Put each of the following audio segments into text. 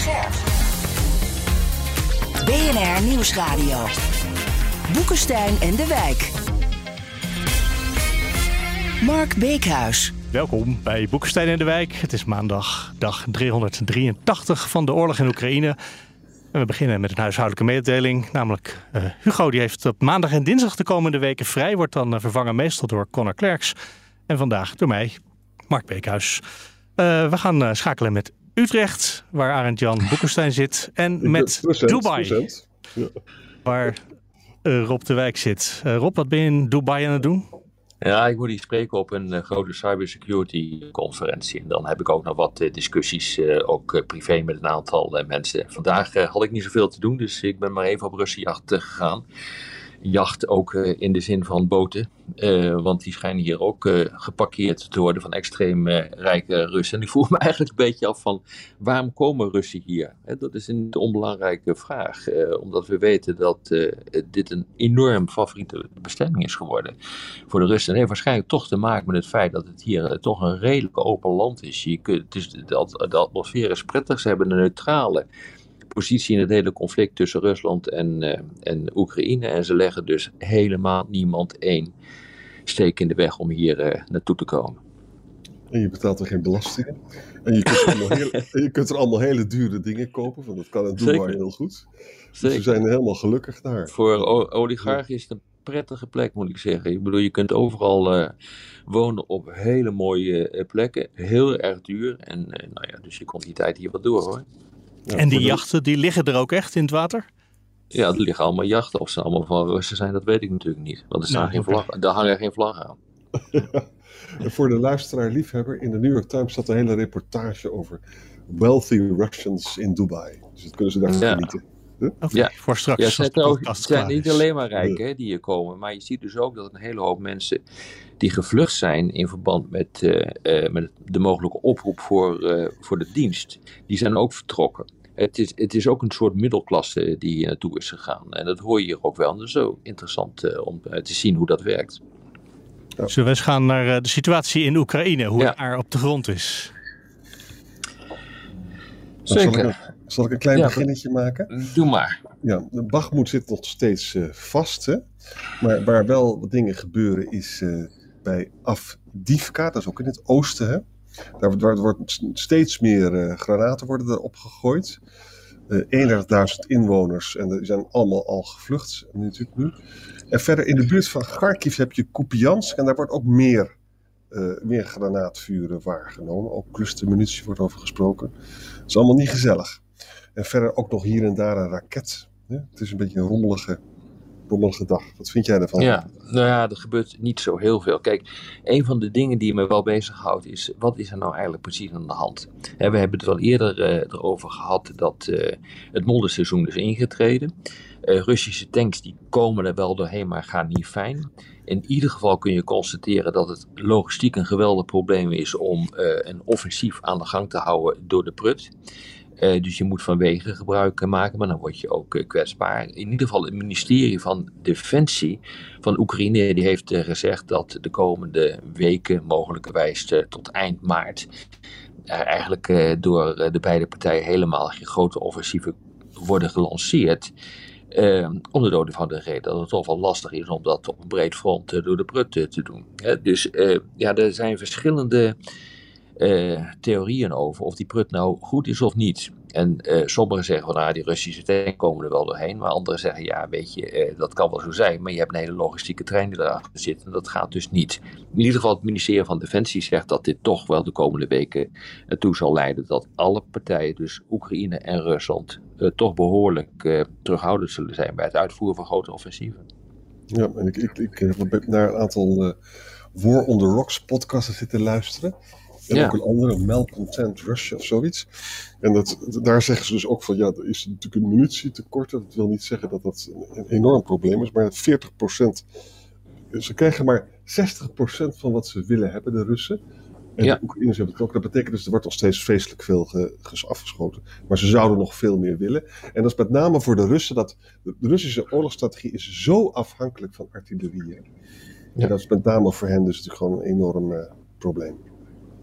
Scherp. BNR Nieuwsradio. Boekenstein en de Wijk. Mark Beekhuis. Welkom bij Boekenstein en de Wijk. Het is maandag, dag 383 van de oorlog in Oekraïne. En we beginnen met een huishoudelijke mededeling. Namelijk, uh, Hugo die heeft op maandag en dinsdag de komende weken vrij. Wordt dan uh, vervangen meestal door Connor Klerks. En vandaag door mij, Mark Beekhuis. Uh, we gaan schakelen met Utrecht, waar Arend Jan Boekenstein zit. En met procent, Dubai, procent. Ja. waar Rob de Wijk zit. Rob, wat ben je in Dubai aan het doen? Ja, ik moet hier spreken op een uh, grote cybersecurity conferentie. En dan heb ik ook nog wat uh, discussies, uh, ook privé met een aantal mensen. Vandaag had ik niet zoveel te doen, dus ik ben maar even op Russenjacht gegaan jacht ook uh, in de zin van boten. Uh, want die schijnen hier ook uh, geparkeerd te worden van extreem rijke Russen. En ik voel me eigenlijk een beetje af van waarom komen Russen hier? Dat is een onbelangrijke vraag. omdat we weten dat dit een enorm favoriete bestemming is geworden voor de Russen. En heeft waarschijnlijk toch te maken met het feit dat het hier toch een redelijk open land is. Je kunt, het de, de atmosfeer is prettig. Ze hebben een neutrale positie in het hele conflict tussen Rusland en, uh, en Oekraïne. En ze leggen dus helemaal niemand één steek in de weg om hier uh, naartoe te komen. En je betaalt er geen belastingen. En je kunt er allemaal, hele, je kunt er allemaal hele dure dingen kopen, want dat kan in Dubai heel goed. Dus ze zijn helemaal gelukkig daar. Voor oligarchen is het een prettige plek, moet ik zeggen. Ik bedoel, je kunt overal uh, wonen op hele mooie plekken. Heel erg duur. En nou ja, dus je komt die tijd hier wat door hoor en die jachten, die liggen er ook echt in het water? Ja, er liggen allemaal jachten. Of ze allemaal van Russen zijn, dat weet ik natuurlijk niet. Want er, staan nou, geen vlag, daar hangen geen vlag aan. voor de luisteraar liefhebber, in de New York Times staat een hele reportage over wealthy Russians in Dubai. Dus dat kunnen ze daar ja. genieten. Ja, voor straks. Ja, het zijn, zijn niet alleen maar rijken hè, die hier komen, maar je ziet dus ook dat een hele hoop mensen die gevlucht zijn in verband met, uh, uh, met de mogelijke oproep voor, uh, voor de dienst, die zijn ook vertrokken. Het is, het is ook een soort middelklasse die hier naartoe is gegaan. En dat hoor je hier ook wel. En dat is zo interessant om te zien hoe dat werkt. Ja. Zullen we eens gaan naar de situatie in Oekraïne, hoe ja. het daar op de grond is? Zeker. Zal ik een klein ja, beginnetje maken? Doe maar. Ja, de Bachmoed zit nog steeds uh, vast. Hè? Maar waar wel wat dingen gebeuren is uh, bij Afdivka, dat is ook in het oosten. Hè? Daar wordt, wordt steeds meer uh, granaten worden erop gegooid. 31.000 inwoners en die zijn allemaal al gevlucht natuurlijk nu. En verder in de buurt van Kharkiv heb je Kupiansk en daar wordt ook meer, meer granaatvuren waargenomen. Ook clustermunitie wordt over gesproken. Het is allemaal niet gezellig. En verder ook nog hier en daar een raket. Het is een beetje een rommelige, rommelige dag. Wat vind jij ervan? Ja, nou ja, er gebeurt niet zo heel veel. Kijk, een van de dingen die me wel bezighoudt is, wat is er nou eigenlijk precies aan de hand? we hebben het wel eerder uh, erover gehad dat uh, het modderseizoen is ingetreden. Uh, Russische tanks die komen er wel doorheen, maar gaan niet fijn. In ieder geval kun je constateren dat het logistiek een geweldig probleem is om een offensief aan de gang te houden door de Prut. Uh, dus je moet van wegen gebruik maken, maar dan word je ook uh, kwetsbaar. In ieder geval het ministerie van Defensie van Oekraïne die heeft uh, gezegd dat de komende weken, mogelijkerwijs tot eind maart, eigenlijk door de beide partijen helemaal geen grote offensieven worden gelanceerd. om de van de reden dat het toch wel lastig is om dat op een breed front door de prut te doen. dus ja, er zijn verschillende theorieën over of die prut nou goed is of niet. En uh, sommigen zeggen van nou, die Russische tank komen er wel doorheen. Maar anderen zeggen ja, weet je, uh, dat kan wel zo zijn. Maar je hebt een hele logistieke trein die erachter zit. En dat gaat dus niet. In ieder geval, het ministerie van Defensie zegt dat dit toch wel de komende weken ertoe zal leiden dat alle partijen, dus Oekraïne en Rusland, toch behoorlijk terughoudend zullen zijn bij het uitvoeren van grote offensieven. Ja, en ik, ik, ik heb naar een aantal War on the Rocks podcasten zitten luisteren. En Ja. ook een andere, Malcontent Russia of zoiets. En dat, daar zeggen ze dus ook van, ja, er is natuurlijk een munitietekort. Dat wil niet zeggen dat dat een enorm probleem is, maar 40%, ze krijgen maar 60% van wat ze willen hebben, de Russen. En Ja. de Oekraïners hebben het ook. Dat betekent dus, er wordt nog steeds vreselijk veel ge- ges- afgeschoten. Maar ze zouden nog veel meer willen. En dat is met name voor de Russen, dat de, Russische oorlogsstrategie is zo afhankelijk van artillerie. Ja. En dat is met name voor hen dus natuurlijk gewoon een enorm eh, probleem.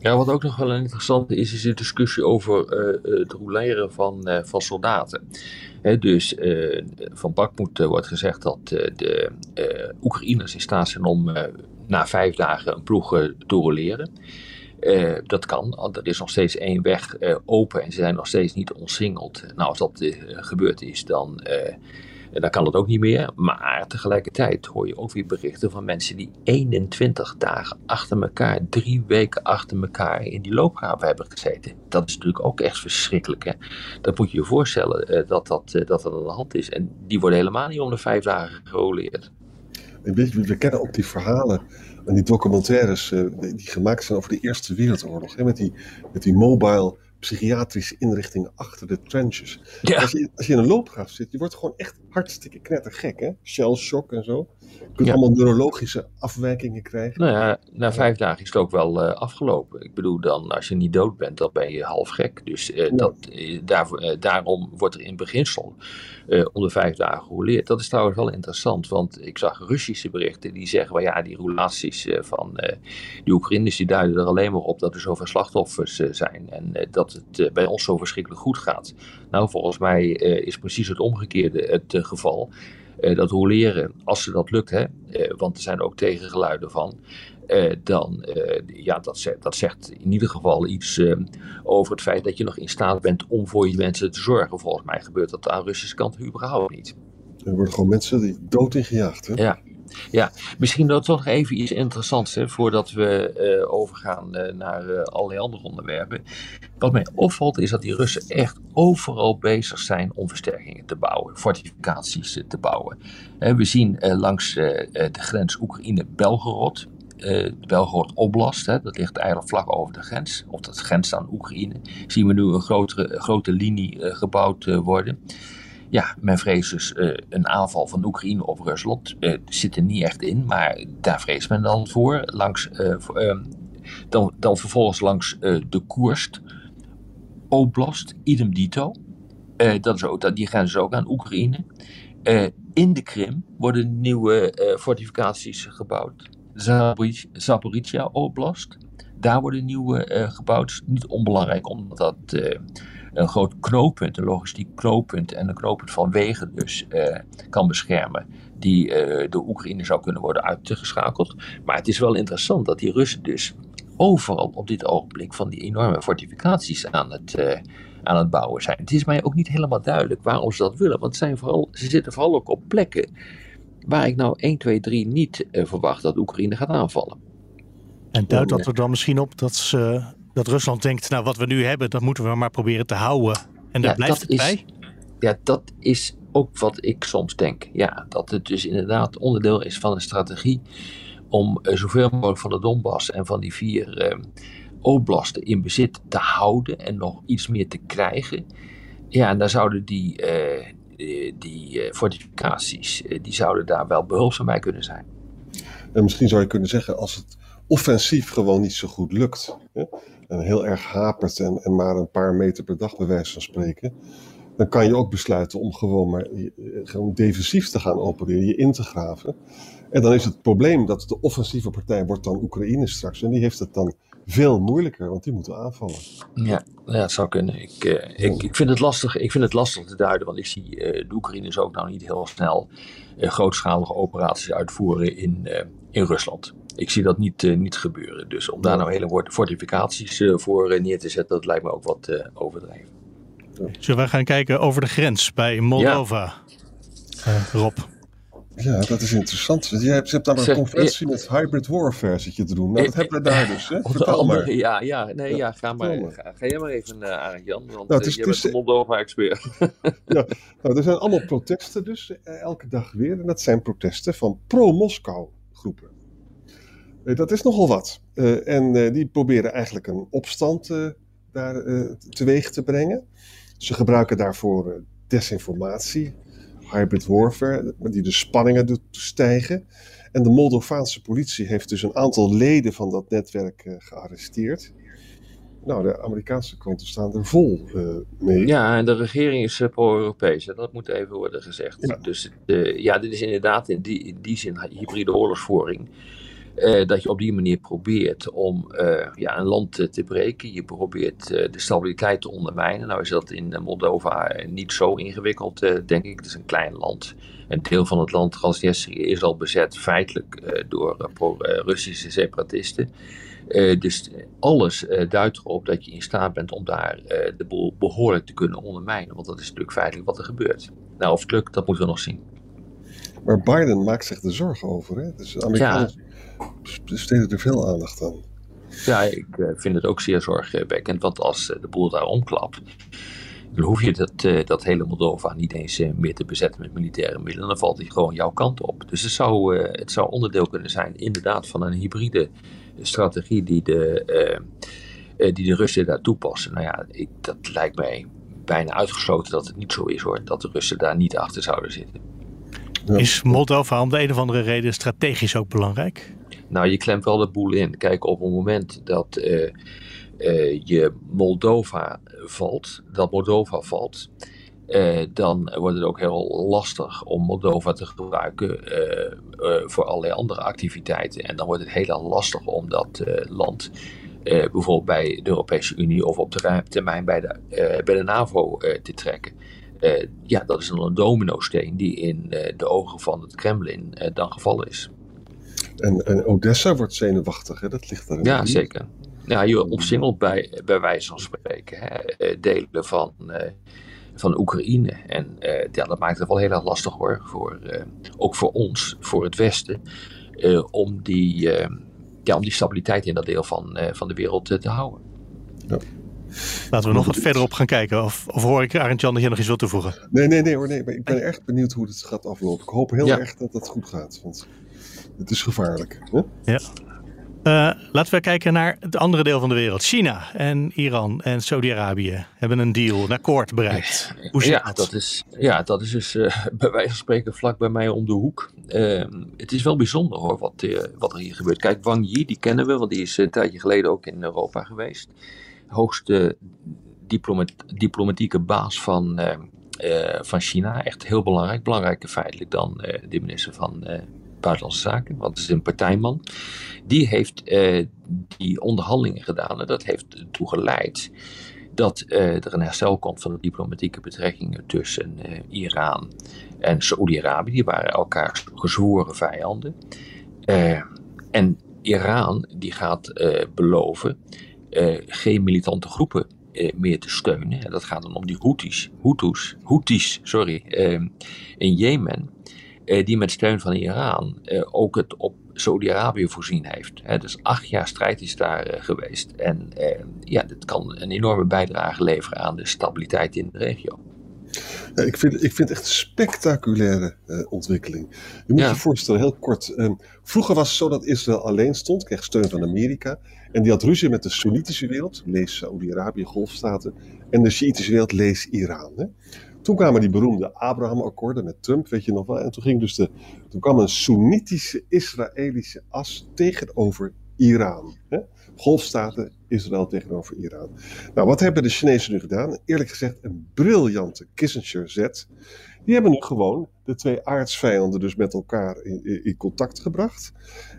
Ja, wat ook nog wel een interessante is, is de discussie over eh, het rouleren van, eh, van soldaten. Dus eh, van Bakmoed wordt gezegd dat de Oekraïners in staat zijn om na vijf dagen een ploeg te rouleren. Dat kan, er is nog steeds één weg open en ze zijn nog steeds niet omsingeld. Nou, als dat gebeurd is, dan, dan kan het ook niet meer. Maar tegelijkertijd hoor je ook weer berichten van mensen die 21 dagen achter elkaar, drie weken achter elkaar in die loopgraven hebben gezeten. Dat is natuurlijk ook echt verschrikkelijk. Hè? Dat moet je je voorstellen eh, dat, dat, eh, dat dat aan de hand is. En die worden helemaal niet om de vijf dagen geroleerd. We kennen ook die verhalen en die documentaires eh, die die gemaakt zijn over de Eerste Wereldoorlog. Hè, met, die, met die mobile psychiatrische inrichtingen achter de trenches. Ja. Als, je, als je in een loopgraaf zit, je wordt gewoon echt hartstikke knettergek. Hè? Shell shock en zo. Je kunt Ja. allemaal neurologische afwijkingen krijgen. Nou ja, na vijf dagen is het ook wel eh, afgelopen. Ik bedoel, dan, als je niet dood bent, dan ben je half gek. Dus eh, dat, eh, daarom wordt er in beginsel de vijf dagen gerouleerd. Dat is trouwens wel interessant, want ik zag Russische berichten die zeggen, well, ja, die roulaties van die Oekraïners, die duiden er alleen maar op dat er zoveel slachtoffers zijn. En dat het bij ons zo verschrikkelijk goed gaat. Nou, volgens mij is precies het omgekeerde het geval. Eh, dat roleren, als ze dat lukt, hè, eh, want er zijn ook tegengeluiden van, eh, dan ja, dat, zegt, dat zegt in ieder geval iets over het feit dat je nog in staat bent om voor je mensen te zorgen. Volgens mij gebeurt dat aan Russische kant überhaupt niet. Er worden gewoon mensen die dood ingejaagd. Hè? Ja. Ja, misschien dat toch even iets interessants hè, voordat we eh, overgaan eh, naar eh, allerlei andere onderwerpen. Wat mij opvalt is dat die Russen echt overal bezig zijn om versterkingen te bouwen, fortificaties te bouwen. We zien langs de grens Oekraïne-Belgorod, de Belgorod Oblast, hè, dat ligt eigenlijk vlak over de grens, of dat grenst aan Oekraïne, zien we nu een grotere, grote linie gebouwd worden. Ja, men vreest dus eh, een aanval van Oekraïne op Rusland. Eh zit er niet echt in, maar daar vreest men dan voor. Langs, eh, ehm, dan, dan vervolgens langs de Koerst, Oblast, idem dito. Dat is ook, die grenzen ook aan Oekraïne. In de Krim worden nieuwe fortificaties gebouwd. Zaporizh- Zaporizhia Oblast. Daar worden nieuwe gebouwd. Niet onbelangrijk, omdat dat een groot knooppunt, een logistiek knooppunt en een knooppunt van wegen dus eh, kan beschermen. Die eh door Oekraïne zou kunnen worden uitgeschakeld. Maar het is wel interessant dat die Russen dus overal op dit ogenblik van die enorme fortificaties aan het, eh, aan het bouwen zijn. Het is mij ook niet helemaal duidelijk waarom ze dat willen. Want zijn vooral, ze zitten vooral ook op plekken waar ik nou 1, 2, 3 niet verwacht dat Oekraïne gaat aanvallen. En duidt dat er dan misschien op dat, ze, dat Rusland denkt, nou wat we nu hebben, dat moeten we maar proberen te houden. En daar Ja, blijft het is- bij. Ja, dat is ook wat ik soms denk. Ja, dat het dus inderdaad onderdeel is van een strategie om eh, zoveel mogelijk van de Donbass en van die vier eh, oblasten in bezit te houden en nog iets meer te krijgen. Ja, en daar zouden die, eh, die eh, fortificaties, die zouden daar wel behulpzaam bij kunnen zijn. En misschien zou je kunnen zeggen, als het offensief gewoon niet zo goed lukt, hè, en heel erg hapert en, en maar een paar meter per dag bij wijze van spreken, dan kan je ook besluiten om gewoon maar eh, gewoon defensief te gaan opereren, je in te graven. En dan is het probleem dat de offensieve partij wordt dan Oekraïne straks. En die heeft het dan veel moeilijker, want die moeten aanvallen. Ja, ja het zou kunnen. Ik, eh, ik, ik, vind het lastig, ik vind het lastig te duiden, want ik zie eh, de Oekraïners ook nou niet heel snel grootschalige operaties uitvoeren in, in Rusland. Ik zie dat niet, eh, niet gebeuren. Dus om daar nou hele woord- fortificaties eh, voor eh, neer te zetten, dat lijkt me ook wat eh, overdreven. Zullen we gaan kijken over de grens bij Moldova? Eh, Rob. Ja, dat is interessant. Jij hebt, je hebt daar een Zeg, conferentie met hybrid warfare zit je te doen. Nou, dat hebben we daar dus. Hè? Vertel maar. ja, ja, nee, ja, ga, maar, ga, ga jij maar even uh, aan, Jan, want Nou, het is- jij het bent de Moldova-expert. Nou, er zijn allemaal protesten dus, elke dag weer. En dat zijn protesten van pro-Moskou groepen. dat is nogal wat. en die proberen eigenlijk een opstand daar teweeg te brengen. Ze gebruiken daarvoor desinformatie, hybrid warfare, die de spanningen doet stijgen. En de Moldovaanse politie heeft dus een aantal leden van dat netwerk gearresteerd. Nou, de Amerikaanse kranten staan er vol uh, mee. Ja, en de regering is uh, pro-Europees. Dat moet even worden gezegd. Ja. Dus ja, dit is inderdaad in die, in die zin hybride oorlogsvoering. dat je op die manier probeert om ja, een land te breken. Je probeert de stabiliteit te ondermijnen. Nou is dat in Moldova niet zo ingewikkeld, denk ik. Het is een klein land. Een deel van het land, Transnistrië, is al bezet feitelijk door uh, Russische separatisten. Uh, dus alles duidt erop dat je in staat bent om daar de boel behoorlijk te kunnen ondermijnen. Want dat is natuurlijk feitelijk wat er gebeurt. Nou, of het lukt, dat moeten we nog zien. Maar Biden maakt zich er zorgen over. Hè? Dus de Amerikanen ja. besteden er veel aandacht aan. Ja, ik vind het ook zeer zorgwekkend. Want als de boel daar omklapt, dan hoef je dat, dat hele Moldova niet eens meer te bezetten met militaire middelen. Dan valt hij gewoon jouw kant op. Dus het zou, het zou onderdeel kunnen zijn, inderdaad, van een hybride strategie die de, die de Russen daar toepassen. Nou ja, ik, dat lijkt mij bijna uitgesloten dat het niet zo is hoor, dat de Russen daar niet achter zouden zitten. Is Moldova om de een of andere reden strategisch ook belangrijk? Nou, je klemt wel de boel in. Kijk, op het moment dat uh, je Moldova valt, dat Moldova valt, uh, dan wordt het ook heel lastig om Moldova te gebruiken uh, voor allerlei andere activiteiten. En dan wordt het heel lastig om dat land bijvoorbeeld bij de Europese Unie of op termijn bij de, bij de NAVO te trekken. ja, dat is dan een domino-steen die in de ogen van het Kremlin dan gevallen is. En, en Odessa wordt zenuwachtig, hè? dat ligt daar in Ja, zeker. Ja, je omsingelt bij, bij wijze van spreken hè, eh, delen van, van Oekraïne. En uh, ja, dat maakt het wel heel erg lastig hoor, voor, uh, ook voor ons, voor het Westen, om, die, ja, om die stabiliteit in dat deel van, van de wereld te houden. Ja. Laten we nog wat verder op gaan kijken. Of, of hoor ik Arend Jan dat je nog iets wilt toevoegen? Nee, nee, nee hoor. Nee. Maar ik ben erg benieuwd hoe het gaat aflopen. Ik hoop heel erg dat het goed gaat. Want het is gevaarlijk. Hè? Ja. Uh, laten we kijken naar het andere deel van de wereld. China en Iran en Saudi-Arabië hebben een deal, een akkoord bereikt. Hoe zit ja, dat? dat is, ja, dat is dus uh, bij wijze van spreken vlak bij mij om de hoek. Uh, het is wel bijzonder hoor, wat, wat er hier gebeurt. Kijk, Wang Yi, die kennen we, want die is een tijdje geleden ook in Europa geweest. Hoogste diplomat, diplomatieke baas van, van China. Echt heel belangrijk. Belangrijker feitelijk dan de minister van Buitenlandse Zaken, want het is een partijman. Die heeft uh, die onderhandelingen gedaan en dat heeft ertoe geleid dat uh, er een herstel komt van de diplomatieke betrekkingen tussen uh, Iran en Saoedi-Arabië. Die waren elkaar gezworen vijanden. en Iran die gaat beloven geen militante groepen meer te steunen. En dat gaat dan om die Houthis, Houthis, Houthis sorry, in Jemen. Eh, die met steun van Iran eh, ook het op Saudi-Arabië voorzien heeft. Hè, dus acht jaar strijd is daar eh, geweest. En ja, dit kan een enorme bijdrage leveren aan de stabiliteit in de regio. Ja, ik, vind, ik vind het echt een spectaculaire ontwikkeling. Je moet je voorstellen, heel kort. Ehm, vroeger was het zo dat Israël alleen stond, kreeg steun van Amerika. En die had ruzie met de Soenitische wereld, lees Saudi-Arabië, Golfstaten. En de Shiïtische wereld, lees Iran. Hè. Toen kwamen die beroemde Abraham-akkoorden met Trump, weet je nog wel. En toen, ging dus de, toen kwam een Soenitische Israëlische as tegenover Iran. Hè? Golfstaten, Israël tegenover Iran. Nou, wat hebben de Chinezen nu gedaan? Eerlijk gezegd, een briljante Kissinger-zet. Die hebben nu gewoon de twee aardsvijanden dus met elkaar in, in, contact gebracht.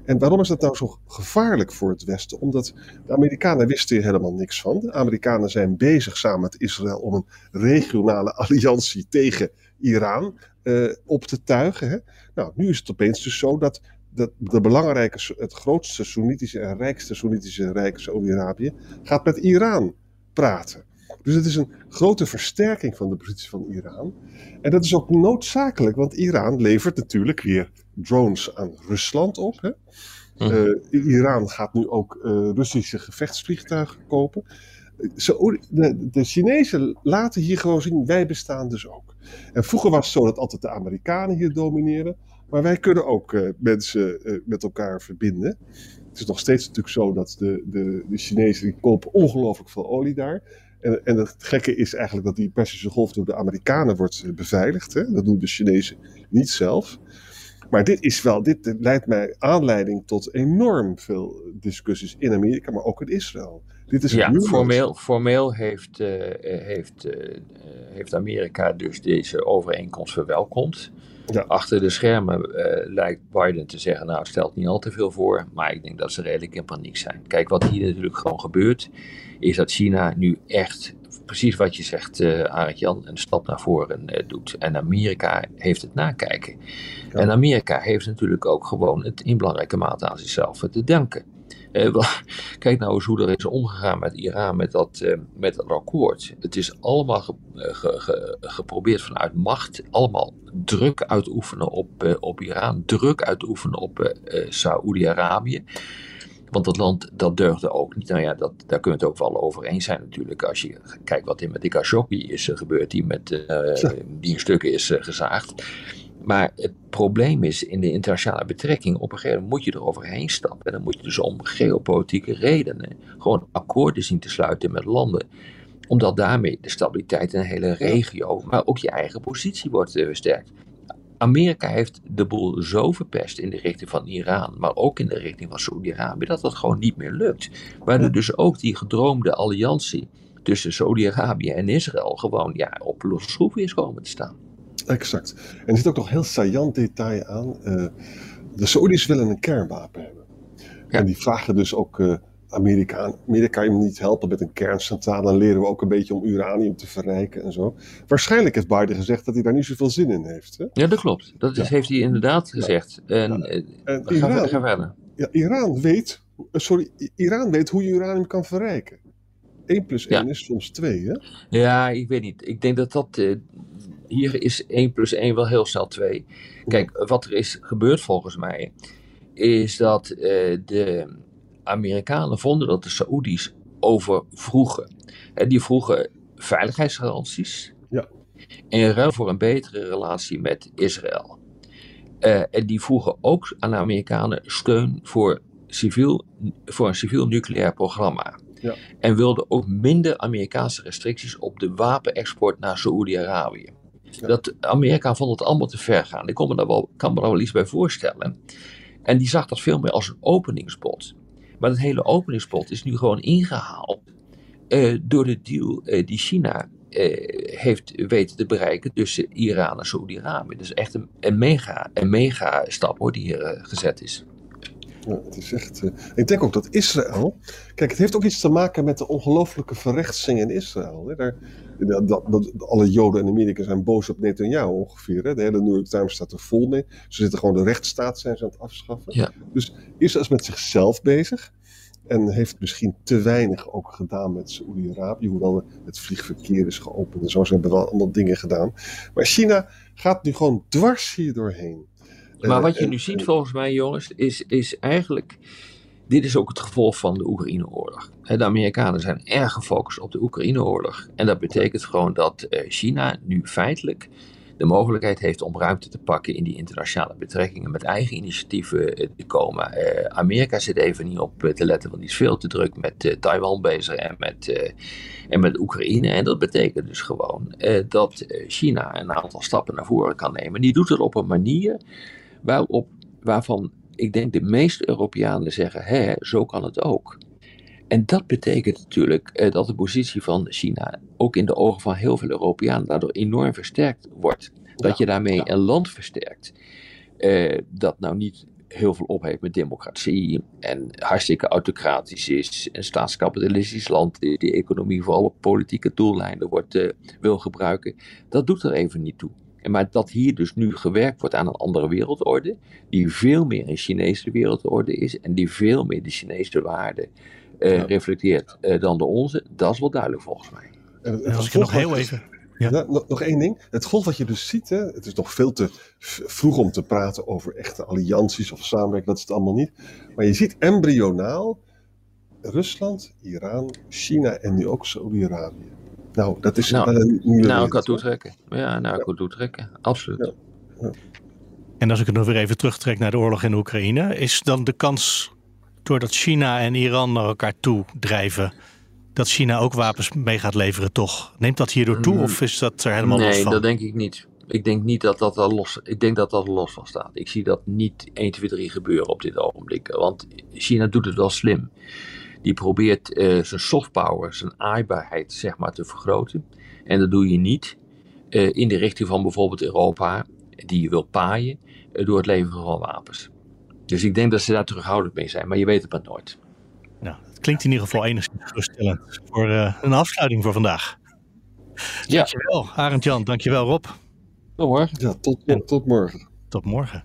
En waarom is dat nou zo gevaarlijk voor het Westen? Omdat de Amerikanen wisten hier helemaal niks van. De Amerikanen zijn bezig samen met Israël om een regionale alliantie tegen Iran uh, op te tuigen. Hè? Nou, nu is het opeens dus zo dat dat de belangrijke, het grootste Soenitische en rijkste Soenitische rijk, Saudi-Arabië, gaat met Iran praten. Dus het is een grote versterking van de positie van Iran. En dat is ook noodzakelijk, want Iran levert natuurlijk weer drones aan Rusland op. Hè? Uh, Iran gaat nu ook uh, Russische gevechtsvliegtuigen kopen. Zo, de, de Chinezen laten hier gewoon zien, wij bestaan dus ook. En vroeger was het zo dat altijd de Amerikanen hier domineren. Maar wij kunnen ook uh, mensen met elkaar verbinden. Het is nog steeds natuurlijk zo dat de, de, de Chinezen die kopen ongelooflijk veel olie daar. En, en het gekke is eigenlijk dat die Persische Golf door de Amerikanen wordt beveiligd. Hè? Dat doen de Chinezen niet zelf. Maar dit is wel, dit leidt mij aanleiding tot enorm veel discussies in Amerika, maar ook in Israël. Dit is ja, formeel, formeel heeft, uh, heeft, uh, heeft Amerika dus deze overeenkomst verwelkomd. Ja. Achter de schermen uh, lijkt Biden te zeggen, nou het stelt niet al te veel voor, maar ik denk dat ze redelijk in paniek zijn. Kijk, wat hier natuurlijk gewoon gebeurt, is dat China nu echt precies wat je zegt, uh, Arend Jan, een stap naar voren uh, doet. En Amerika heeft het nakijken. En Amerika heeft natuurlijk ook gewoon het in belangrijke mate aan zichzelf te denken. Uh, kijk nou eens hoe er is omgegaan met Iran, met dat, met dat akkoord. Het is allemaal ge, ge, ge, geprobeerd vanuit macht, allemaal druk uitoefenen op, op Iran, druk uitoefenen op Saoedi-Arabië. Want dat land, dat deugde ook niet. Nou ja, dat, daar kunnen we het ook wel over eens zijn natuurlijk. Als je kijkt wat er met de Khashoggi is gebeurd, die, met, uh, die in stukken is uh, gezaagd. Maar het probleem is in de internationale betrekking, op een gegeven moment moet je er overheen stappen. En dan moet je dus om geopolitieke redenen gewoon akkoorden zien te sluiten met landen. Omdat daarmee de stabiliteit in een hele regio, maar ook je eigen positie wordt uh, versterkt. Amerika heeft de boel zo verpest in de richting van Iran, maar ook in de richting van Saudi-Arabië, dat dat gewoon niet meer lukt. Waardoor dus ook die gedroomde alliantie tussen Saudi-Arabië en Israël gewoon ja, op losse schroeven is komen te staan. Exact. En er zit ook nog heel saillant detail aan. Uh, de Saudis willen een kernwapen hebben. Ja. En die vragen dus ook uh, Amerika, Amerika je niet helpen met een kerncentrale. Dan leren we ook een beetje om uranium te verrijken en zo. Waarschijnlijk heeft Biden gezegd dat hij daar niet zoveel zin in heeft. Hè? Ja, dat klopt. Dat is, heeft hij inderdaad gezegd. En, eh, en Iran, ga, verder. Ja, Iran weet, eh, sorry, Iran weet hoe je uranium kan verrijken. 1 plus 1 is soms 2, hè? Ja, ik weet niet. Ik denk dat dat. Uh, hier is 1 plus 1 wel heel snel 2. Kijk, wat er is gebeurd volgens mij. Is dat uh, de Amerikanen vonden dat de Saoedi's overvroegen. Die vroegen veiligheidsgaranties. Ja. In ruil voor een betere relatie met Israël. Uh, en die vroegen ook aan de Amerikanen steun voor, civiel, voor een civiel nucleair programma. Ja. En wilden ook minder Amerikaanse restricties op de wapenexport naar Saoedi-Arabië. Ja. Dat Amerika vond het allemaal te ver gaan. Ik kan me daar wel, kan me daar wel iets bij voorstellen. En die zag dat veel meer als een openingsbod. Maar het hele openingspot is nu gewoon ingehaald uh, door de deal uh, die China uh, heeft weten te bereiken tussen Iran en Saudi-Arabië. Dus echt een, een, mega, een mega stap hoor, die hier gezet is. Ja, het is echt, ik denk ook dat Israël. Kijk, het heeft ook iets te maken met de ongelooflijke verrechtsing in Israël. Hè. Daar, dat, dat, alle Joden in Amerika zijn boos op Netanyahu ongeveer. Hè. De hele New York Times staat er vol mee. Ze zitten gewoon de rechtsstaat zijn ze aan het afschaffen. Ja. Dus Israël is met zichzelf bezig. En heeft misschien te weinig ook gedaan met Saoedi-Arabië, hoewel het vliegverkeer is geopend en zo. Ze hebben wel allemaal dingen gedaan. Maar China gaat nu gewoon dwars hier doorheen. Maar wat je nu ziet volgens mij, jongens, is, is eigenlijk. Dit is ook het gevolg van de Oekraïne-oorlog. De Amerikanen zijn erg gefocust op de Oekraïne-oorlog. En dat betekent gewoon dat eh, China nu feitelijk de mogelijkheid heeft om ruimte te pakken in die internationale betrekkingen met eigen initiatieven eh, te komen. Amerika zit even niet op te letten, want die is veel te druk met Taiwan bezig en met, en met Oekraïne. En dat betekent dus gewoon dat China een aantal stappen naar voren kan nemen. Die doet het op een manier waarop, waarvan ik denk de meeste Europeanen zeggen, hè, zo kan het ook. En dat betekent natuurlijk eh, dat de positie van China ook in de ogen van heel veel Europeanen daardoor enorm versterkt wordt. Dat je daarmee een land versterkt eh, dat nou niet heel veel op heeft met democratie en hartstikke autocratisch is, een staatskapitalistisch land die de economie vooral op politieke doeleinden wordt, uh, wil gebruiken. Dat doet er even niet toe. Maar dat hier dus nu gewerkt wordt aan een andere wereldorde, die veel meer een Chinese wereldorde is en die veel meer de Chinese waarden uh, reflecteert uh, dan de onze, dat is wel duidelijk volgens mij. En, en als ik nog heel even. Ja. nog, nog, één ding. Het golf wat je dus ziet, hè, het is nog veel te vroeg om te praten over echte allianties of samenwerking, dat is het allemaal niet. Maar je ziet embryonaal Rusland, Iran, China en nu ook Saudi-Arabië. Nou, dat is nou, een nieuwe Nou, ik had toetrekken. Ja, nou, ik had toetrekken. Absoluut. Ja. En als ik het nog weer even terugtrek naar de oorlog in Oekraïne, is dan de kans doordat China en Iran naar elkaar toe drijven, dat China ook wapens mee gaat leveren, toch? Neemt dat hierdoor toe of is dat er helemaal nee, los van? Nee, dat denk ik niet. Ik denk niet dat dat er los, ik denk dat dat er los van staat. Ik zie dat niet 1, 2, 3 gebeuren op dit ogenblik. Want China doet het wel slim. Die probeert uh, zijn soft power, zijn aaibaarheid, zeg maar, te vergroten. En dat doe je niet uh, in de richting van bijvoorbeeld Europa, die je wil paaien, uh, door het leveren van wapens. Dus ik denk dat ze daar terughoudend mee zijn, maar je weet het maar nooit. Nou, het klinkt in ieder geval enigszins geruststellend voor een afsluiting voor vandaag. Ja. Dankjewel, Arend Jan. Dankjewel, Rob. Tot morgen. Ja, tot, tot morgen. Tot morgen.